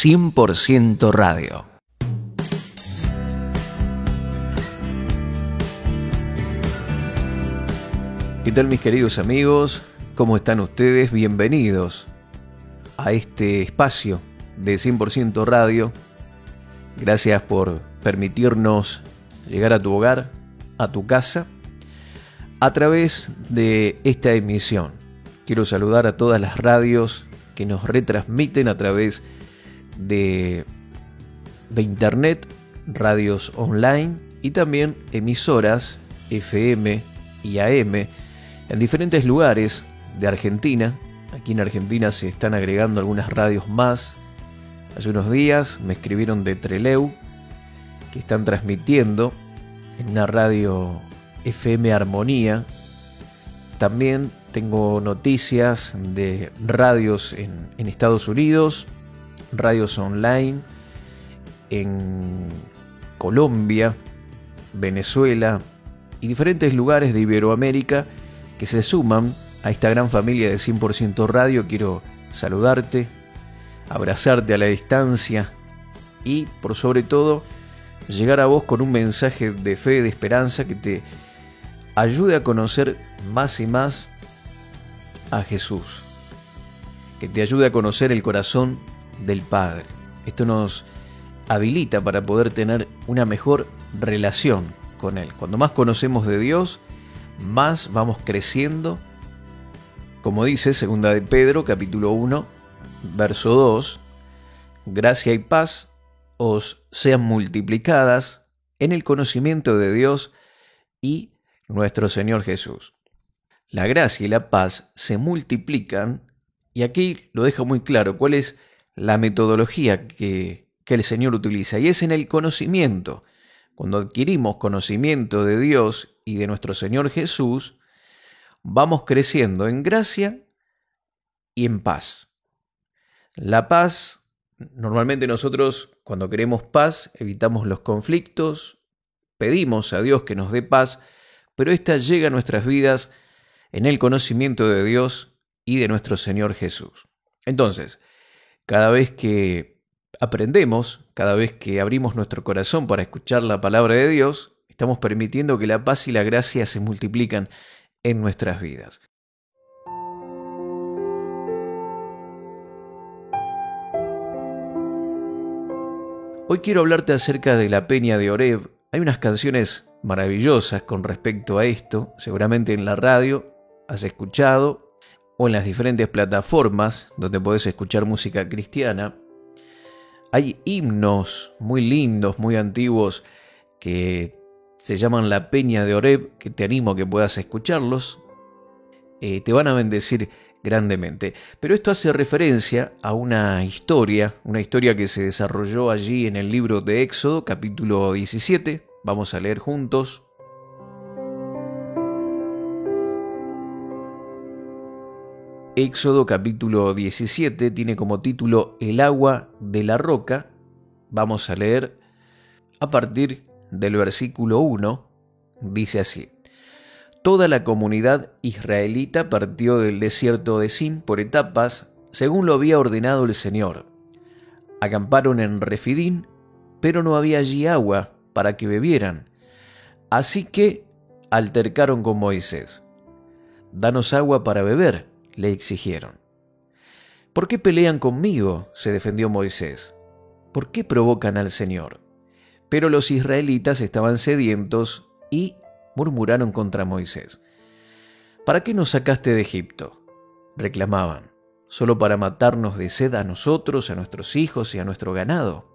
100% radio. ¿Qué tal mis queridos amigos? ¿Cómo están ustedes? Bienvenidos a este espacio de 100% radio. Gracias por permitirnos llegar a tu hogar, a tu casa, a través de esta emisión. Quiero saludar a todas las radios que nos retransmiten a través de, de internet, radios online y también emisoras FM y AM en diferentes lugares de Argentina. Aquí en Argentina se están agregando algunas radios más. Hace unos días me escribieron de Treleu que están transmitiendo en una radio FM Armonía. También tengo noticias de radios en, en Estados Unidos, radios online en Colombia, Venezuela y diferentes lugares de Iberoamérica que se suman a esta gran familia de 100% Radio. Quiero saludarte, abrazarte a la distancia y por sobre todo llegar a vos con un mensaje de fe, de esperanza que te ayude a conocer más y más a Jesús, que te ayude a conocer el corazón del Padre. Esto nos habilita para poder tener una mejor relación con Él. Cuando más conocemos de Dios, más vamos creciendo. Como dice segunda de Pedro, capítulo 1, verso 2, gracia y paz os sean multiplicadas en el conocimiento de Dios y nuestro Señor Jesús. La gracia y la paz se multiplican y aquí lo deja muy claro cuál es la metodología que, que el Señor utiliza y es en el conocimiento. Cuando adquirimos conocimiento de Dios y de nuestro Señor Jesús, vamos creciendo en gracia y en paz. La paz Normalmente nosotros cuando queremos paz evitamos los conflictos, pedimos a Dios que nos dé paz, pero ésta llega a nuestras vidas en el conocimiento de Dios y de nuestro Señor Jesús. Entonces, cada vez que aprendemos, cada vez que abrimos nuestro corazón para escuchar la palabra de Dios, estamos permitiendo que la paz y la gracia se multiplican en nuestras vidas. Hoy quiero hablarte acerca de la Peña de Oreb. Hay unas canciones maravillosas con respecto a esto, seguramente en la radio has escuchado o en las diferentes plataformas donde podés escuchar música cristiana. Hay himnos muy lindos, muy antiguos que se llaman La Peña de Oreb, que te animo a que puedas escucharlos. Eh, te van a bendecir grandemente. Pero esto hace referencia a una historia, una historia que se desarrolló allí en el libro de Éxodo, capítulo 17. Vamos a leer juntos. Éxodo capítulo 17 tiene como título El agua de la roca. Vamos a leer a partir del versículo 1. Dice así. Toda la comunidad israelita partió del desierto de Sin por etapas, según lo había ordenado el Señor. Acamparon en Refidín, pero no había allí agua para que bebieran. Así que altercaron con Moisés. Danos agua para beber, le exigieron. ¿Por qué pelean conmigo? se defendió Moisés. ¿Por qué provocan al Señor? Pero los israelitas estaban sedientos y murmuraron contra Moisés. ¿Para qué nos sacaste de Egipto? reclamaban. ¿Solo para matarnos de sed a nosotros, a nuestros hijos y a nuestro ganado?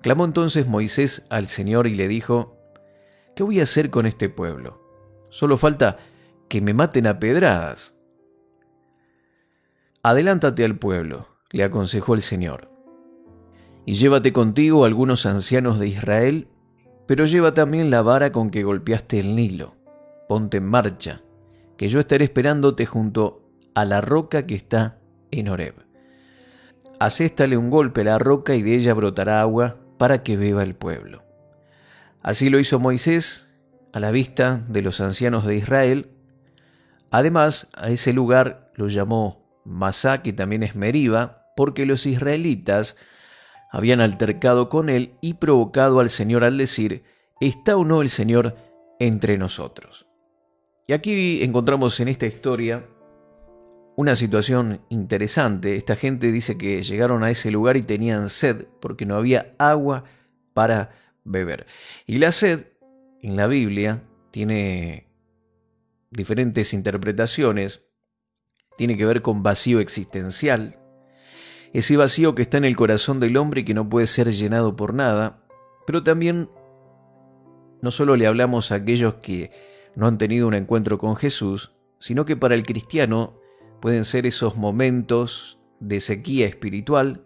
Clamó entonces Moisés al Señor y le dijo, ¿qué voy a hacer con este pueblo? Solo falta que me maten a pedradas. Adelántate al pueblo, le aconsejó el Señor, y llévate contigo algunos ancianos de Israel pero lleva también la vara con que golpeaste el Nilo. Ponte en marcha, que yo estaré esperándote junto a la roca que está en Horeb. Acéstale un golpe a la roca y de ella brotará agua para que beba el pueblo. Así lo hizo Moisés a la vista de los ancianos de Israel. Además, a ese lugar lo llamó Masá, que también es Meriba, porque los israelitas habían altercado con él y provocado al Señor al decir, ¿está o no el Señor entre nosotros? Y aquí encontramos en esta historia una situación interesante. Esta gente dice que llegaron a ese lugar y tenían sed porque no había agua para beber. Y la sed en la Biblia tiene diferentes interpretaciones. Tiene que ver con vacío existencial. Ese vacío que está en el corazón del hombre y que no puede ser llenado por nada. Pero también no solo le hablamos a aquellos que no han tenido un encuentro con Jesús, sino que para el cristiano pueden ser esos momentos de sequía espiritual,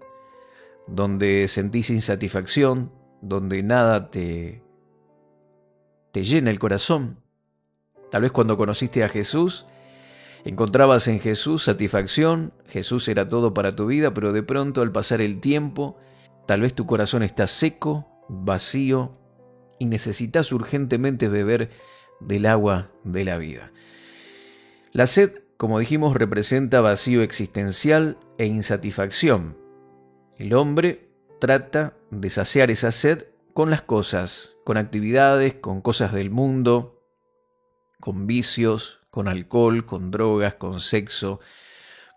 donde sentís insatisfacción, donde nada te, te llena el corazón. Tal vez cuando conociste a Jesús, encontrabas en Jesús satisfacción, Jesús era todo para tu vida, pero de pronto al pasar el tiempo, tal vez tu corazón está seco, vacío, y necesitas urgentemente beber del agua de la vida. La sed, como dijimos, representa vacío existencial e insatisfacción. El hombre trata de saciar esa sed con las cosas, con actividades, con cosas del mundo, con vicios, con alcohol, con drogas, con sexo,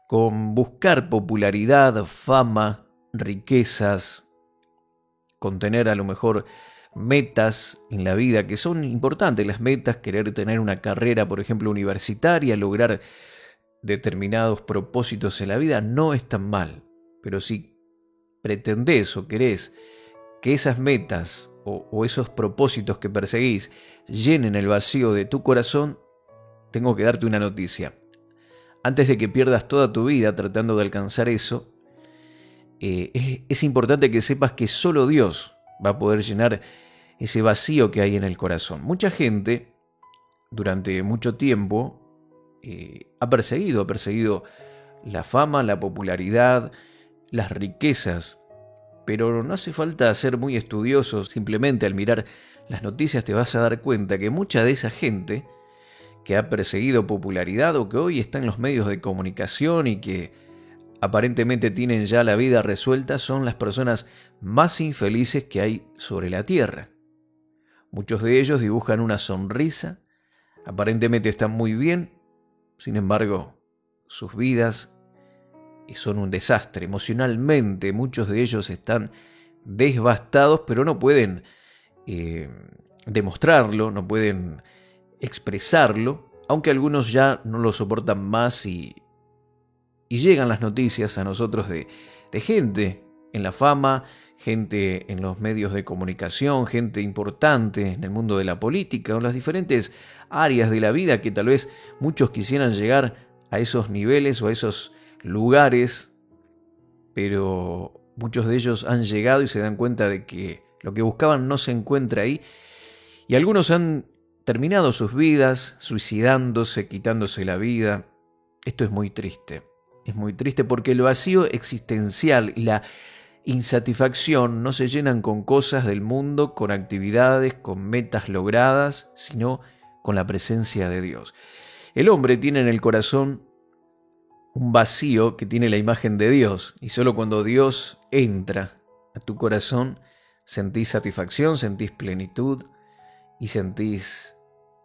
con buscar popularidad, fama, riquezas, con tener a lo mejor metas en la vida que son importantes, las metas, querer tener una carrera, por ejemplo, universitaria, lograr determinados propósitos en la vida, no es tan mal. Pero si pretendés o querés que esas metas o, o esos propósitos que perseguís llenen el vacío de tu corazón, tengo que darte una noticia. Antes de que pierdas toda tu vida tratando de alcanzar eso, eh, es importante que sepas que solo Dios va a poder llenar ese vacío que hay en el corazón. Mucha gente durante mucho tiempo eh, ha perseguido, ha perseguido la fama, la popularidad, las riquezas, pero no hace falta ser muy estudioso, simplemente al mirar las noticias te vas a dar cuenta que mucha de esa gente que ha perseguido popularidad o que hoy está en los medios de comunicación y que aparentemente tienen ya la vida resuelta son las personas más infelices que hay sobre la tierra. Muchos de ellos dibujan una sonrisa, aparentemente están muy bien, sin embargo, sus vidas son un desastre. Emocionalmente muchos de ellos están devastados, pero no pueden eh, demostrarlo, no pueden expresarlo, aunque algunos ya no lo soportan más y, y llegan las noticias a nosotros de, de gente en la fama, gente en los medios de comunicación, gente importante en el mundo de la política o las diferentes áreas de la vida que tal vez muchos quisieran llegar a esos niveles o a esos lugares, pero muchos de ellos han llegado y se dan cuenta de que lo que buscaban no se encuentra ahí. Y algunos han terminado sus vidas suicidándose, quitándose la vida. Esto es muy triste. Es muy triste porque el vacío existencial y la insatisfacción no se llenan con cosas del mundo, con actividades, con metas logradas, sino con la presencia de Dios. El hombre tiene en el corazón un vacío que tiene la imagen de Dios y solo cuando Dios entra a tu corazón sentís satisfacción, sentís plenitud y sentís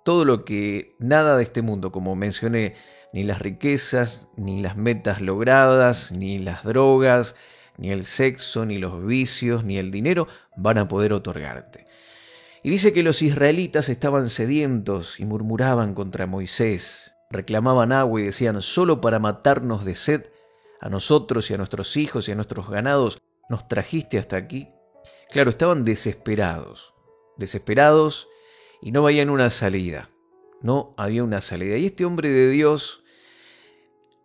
todo lo que nada de este mundo, como mencioné, ni las riquezas, ni las metas logradas, ni las drogas, ni el sexo, ni los vicios, ni el dinero van a poder otorgarte. Y dice que los israelitas estaban sedientos y murmuraban contra Moisés, reclamaban agua y decían, solo para matarnos de sed, a nosotros y a nuestros hijos y a nuestros ganados, nos trajiste hasta aquí. Claro, estaban desesperados, desesperados y no veían una salida. No había una salida. Y este hombre de Dios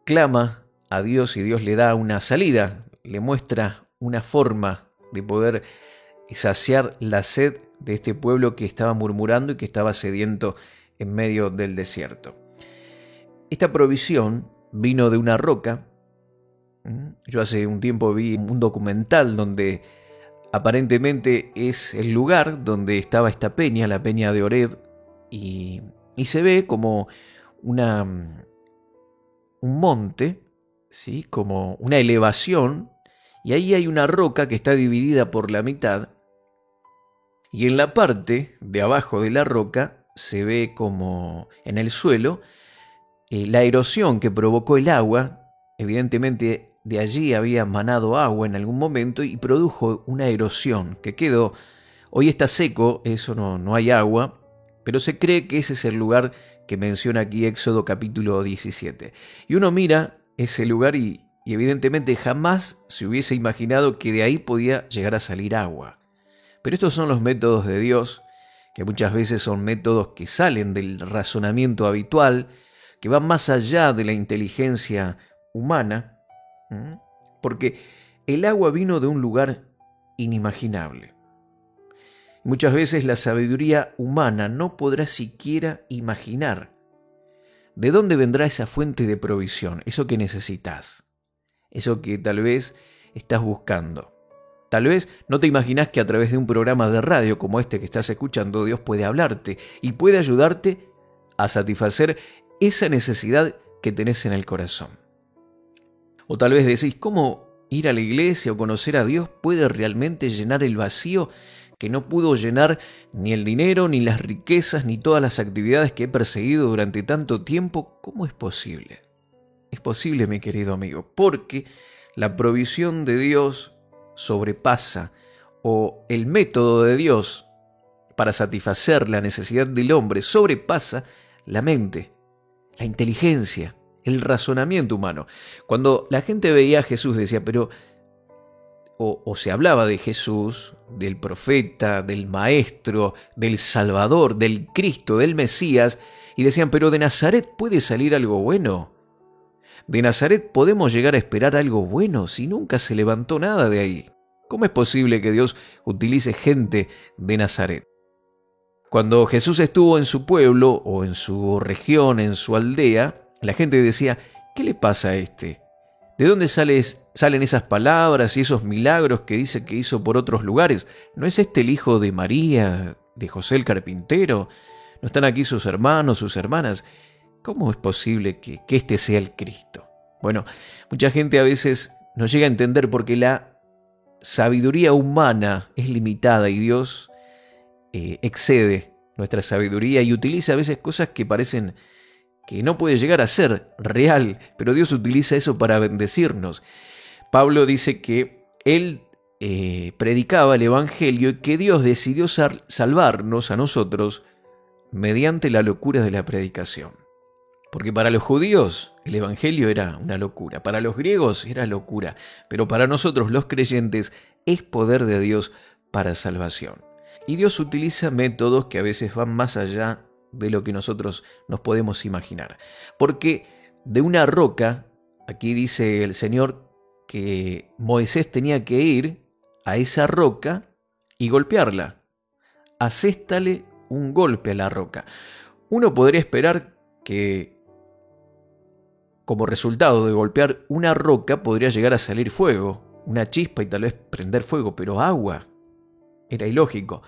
clama a Dios y Dios le da una salida, le muestra una forma de poder saciar la sed de este pueblo que estaba murmurando y que estaba sediento en medio del desierto. Esta provisión vino de una roca. Yo hace un tiempo vi un documental donde aparentemente es el lugar donde estaba esta peña, la peña de Oreb, y, y se ve como una, un monte, ¿sí? como una elevación y ahí hay una roca que está dividida por la mitad, y en la parte de abajo de la roca se ve como en el suelo eh, la erosión que provocó el agua, evidentemente de allí había manado agua en algún momento y produjo una erosión que quedó, hoy está seco, eso no, no hay agua, pero se cree que ese es el lugar que menciona aquí Éxodo capítulo 17. Y uno mira ese lugar y, y evidentemente jamás se hubiese imaginado que de ahí podía llegar a salir agua. Pero estos son los métodos de Dios, que muchas veces son métodos que salen del razonamiento habitual, que van más allá de la inteligencia humana, porque el agua vino de un lugar inimaginable. Muchas veces la sabiduría humana no podrá siquiera imaginar de dónde vendrá esa fuente de provisión, eso que necesitas eso que tal vez estás buscando. Tal vez no te imaginas que a través de un programa de radio como este que estás escuchando, Dios puede hablarte y puede ayudarte a satisfacer esa necesidad que tenés en el corazón. O tal vez decís, ¿cómo ir a la iglesia o conocer a Dios puede realmente llenar el vacío que no pudo llenar ni el dinero, ni las riquezas, ni todas las actividades que he perseguido durante tanto tiempo? ¿Cómo es posible? Es posible, mi querido amigo, porque la provisión de Dios sobrepasa o el método de Dios para satisfacer la necesidad del hombre sobrepasa la mente, la inteligencia, el razonamiento humano. Cuando la gente veía a Jesús decía, pero, o, se hablaba de Jesús, del profeta, del maestro, del Salvador, del Cristo, del Mesías, y decían, pero de Nazaret puede salir algo bueno. De Nazaret podemos llegar a esperar algo bueno si nunca se levantó nada de ahí. ¿Cómo es posible que Dios utilice gente de Nazaret? Cuando Jesús estuvo en su pueblo o en su región, en su aldea, la gente decía, ¿qué le pasa a este? ¿De dónde salen esas palabras y esos milagros que dice que hizo por otros lugares? ¿No es este el hijo de María, de José el carpintero? ¿No están aquí sus hermanos, sus hermanas? ¿Cómo es posible que, este sea el Cristo? Bueno, mucha gente a veces no llega a entender porque la sabiduría humana es limitada y Dios eh, excede nuestra sabiduría y utiliza a veces cosas que parecen que no puede llegar a ser real, pero Dios utiliza eso para bendecirnos. Pablo dice que él eh, predicaba el Evangelio y que Dios decidió salvarnos a nosotros mediante la locura de la predicación. Porque para los judíos el Evangelio era una locura, para los griegos era locura, pero para nosotros los creyentes es poder de Dios para salvación. Y Dios utiliza métodos que a veces van más allá de lo que nosotros nos podemos imaginar. Porque de una roca, aquí dice el Señor que Moisés tenía que ir a esa roca y golpearla. Acéstale un golpe a la roca. Uno podría esperar que como resultado de golpear una roca podría llegar a salir fuego, una chispa y tal vez prender fuego, pero agua. Era ilógico,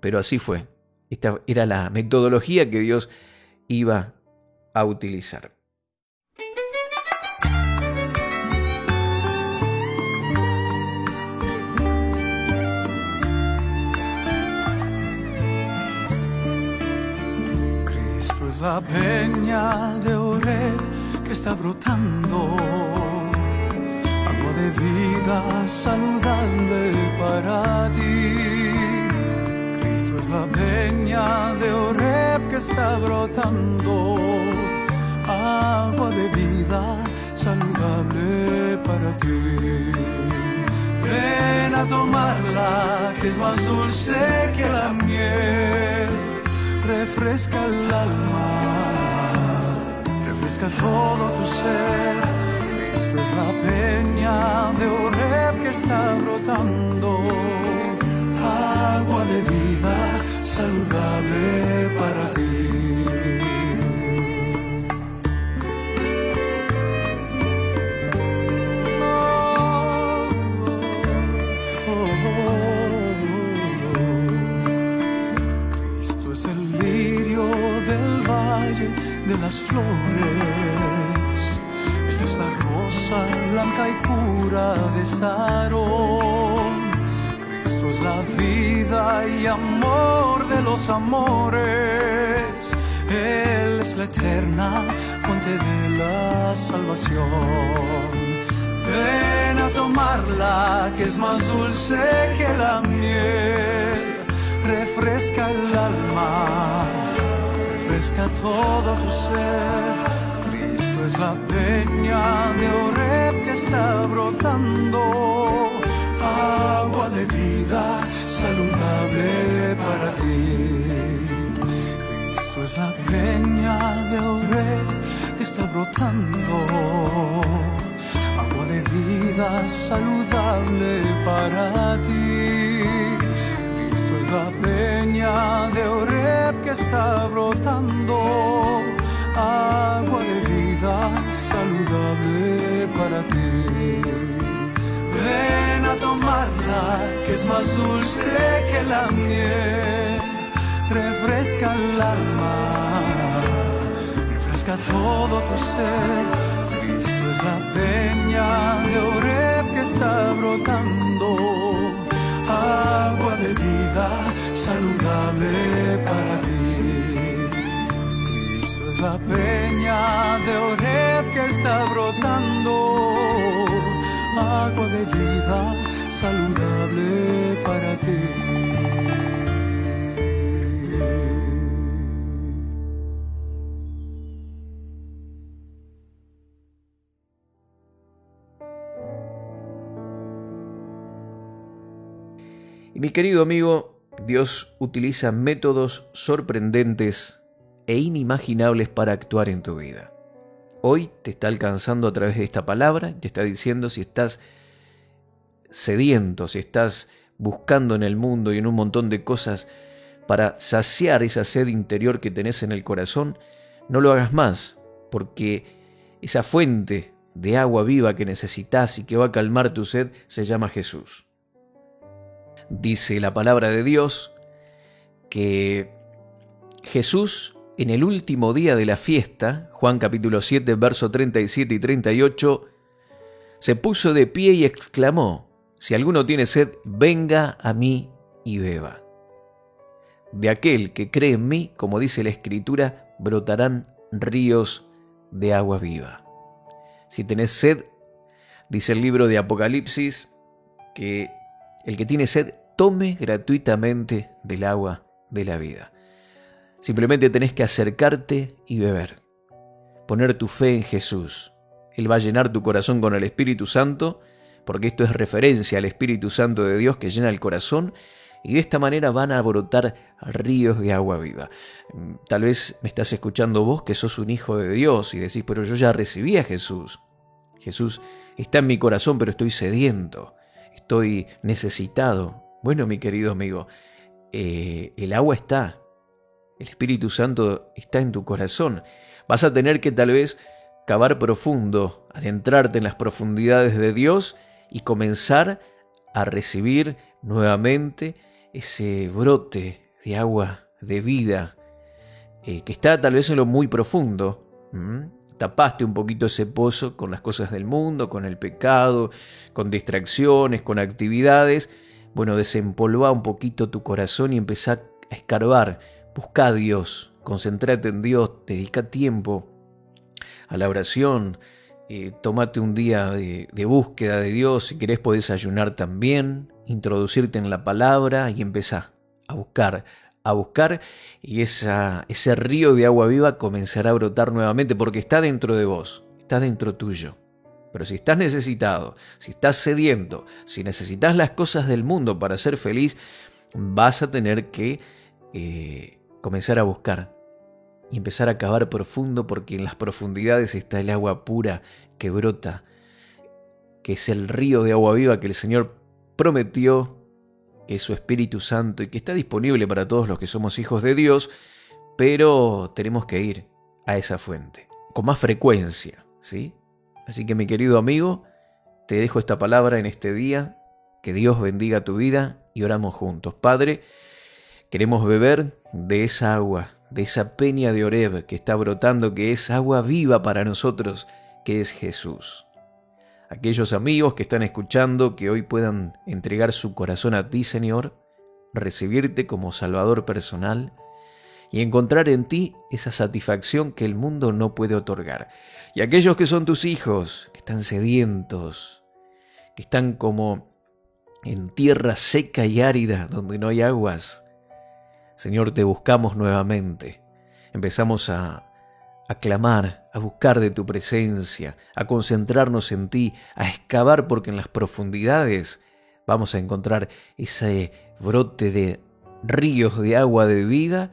pero así fue. Esta era la metodología que Dios iba a utilizar. Cristo es la peña de Orel que está brotando, agua de vida saludable para ti. Es la peña de Oreb que está brotando, agua de vida saludable para ti. Ven a tomarla, que es más dulce que la miel, refresca el alma refresca todo tu ser. Cristo es la peña de Oreb que está brotando, agua de vida saludable para ti. de las flores. Ella es la rosa blanca y pura de Sarón. Cristo la vida y amor de los amores. Él es la eterna fuente de la salvación. Ven a tomarla, que es más dulce que la miel. Refresca el alma, refresca todo tu ser es la peña de Oreb que está brotando, agua de vida saludable para ti. Cristo es la peña de Oreb que está brotando, agua de vida saludable para ti. Cristo es la peña de Oreb que está brotando que es más dulce que la miel, refresca el alma, refresca todo tu ser. Cristo es la peña de Oreb que está brotando, agua de vida saludable para ti. La peña de Oreb que está brotando, agua de vida saludable para ti. Y mi querido amigo, Dios utiliza métodos sorprendentes e inimaginables para actuar en tu vida. Hoy te está alcanzando a través de esta palabra, te está diciendo si estás sediento, si estás buscando en el mundo y en un montón de cosas para saciar esa sed interior que tenés en el corazón, no lo hagas más, porque esa fuente de agua viva que necesitas y que va a calmar tu sed se llama Jesús. Dice la palabra de Dios que Jesús en el último día de la fiesta, Juan capítulo 7, verso 37 y 38, se puso de pie y exclamó, Si alguno tiene sed, venga a mí y beba. De aquel que cree en mí, como dice la Escritura, brotarán ríos de agua viva. Si tenés sed, dice el libro de Apocalipsis, que el que tiene sed tome gratuitamente del agua de la vida. Simplemente tenés que acercarte y beber. Poner tu fe en Jesús. Él va a llenar tu corazón con el Espíritu Santo, porque esto es referencia al Espíritu Santo de Dios que llena el corazón, y de esta manera van a brotar ríos de agua viva. Tal vez me estás escuchando vos que sos un hijo de Dios y decís, pero yo ya recibí a Jesús. Jesús está en mi corazón, pero estoy sediento, estoy necesitado. Bueno, mi querido amigo, eh, el agua está, el Espíritu Santo está en tu corazón. Vas a tener que tal vez cavar profundo, adentrarte en las profundidades de Dios y comenzar a recibir nuevamente ese brote de agua de vida eh, que está tal vez en lo muy profundo. Tapaste un poquito ese pozo con las cosas del mundo, con el pecado, con distracciones, con actividades. Bueno, desempolva un poquito tu corazón y empezá a escarbar Busca a Dios, concéntrate en Dios, dedica tiempo a la oración, eh, tómate un día de, búsqueda de Dios, si querés podés ayunar también, introducirte en la palabra y empezar a buscar, a buscar y esa, ese río de agua viva comenzará a brotar nuevamente porque está dentro de vos, está dentro tuyo. Pero si estás necesitado, si estás sediento, si necesitas las cosas del mundo para ser feliz, vas a tener que eh, comenzar a buscar y empezar a cavar profundo porque en las profundidades está el agua pura que brota, que es el río de agua viva que el Señor prometió, que es su Espíritu Santo y que está disponible para todos los que somos hijos de Dios, pero tenemos que ir a esa fuente con más frecuencia, ¿sí? Así que mi querido amigo, te dejo esta palabra en este día, que Dios bendiga tu vida y oramos juntos. Padre, Queremos beber de esa agua, de esa peña de Oreb que está brotando, que es agua viva para nosotros, que es Jesús. aquellos amigos que están escuchando que hoy puedan entregar su corazón a ti, Señor, recibirte como Salvador personal y encontrar en ti esa satisfacción que el mundo no puede otorgar. Y aquellos que son tus hijos, que están sedientos, que están como en tierra seca y árida, donde no hay aguas, Señor, te buscamos nuevamente. Empezamos a, a clamar, a buscar de tu presencia, a concentrarnos en ti, a excavar porque en las profundidades vamos a encontrar ese brote de ríos de agua de vida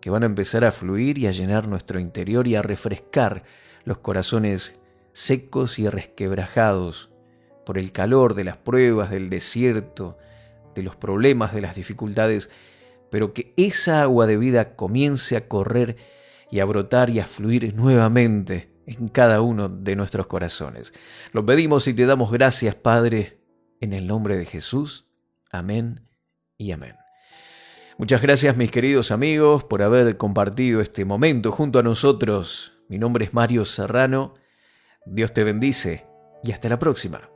que van a empezar a fluir y a llenar nuestro interior y a refrescar los corazones secos y resquebrajados por el calor de las pruebas, del desierto, de los problemas, de las dificultades, pero que esa agua de vida comience a correr y a brotar y a fluir nuevamente en cada uno de nuestros corazones. Lo pedimos y te damos gracias, Padre, en el nombre de Jesús. Amén y amén. Muchas gracias mis queridos amigos por haber compartido este momento junto a nosotros. Mi nombre es Mario Serrano. Dios te bendice y hasta la próxima.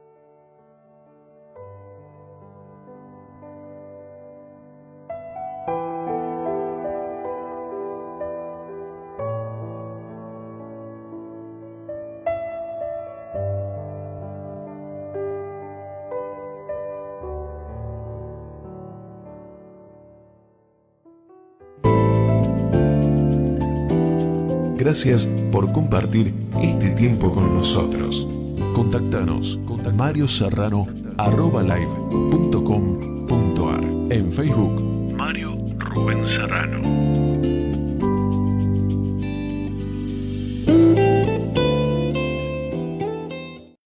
Gracias por compartir este tiempo con nosotros. Contactanos con Mario Serrano En Facebook, Mario Rubén Serrano.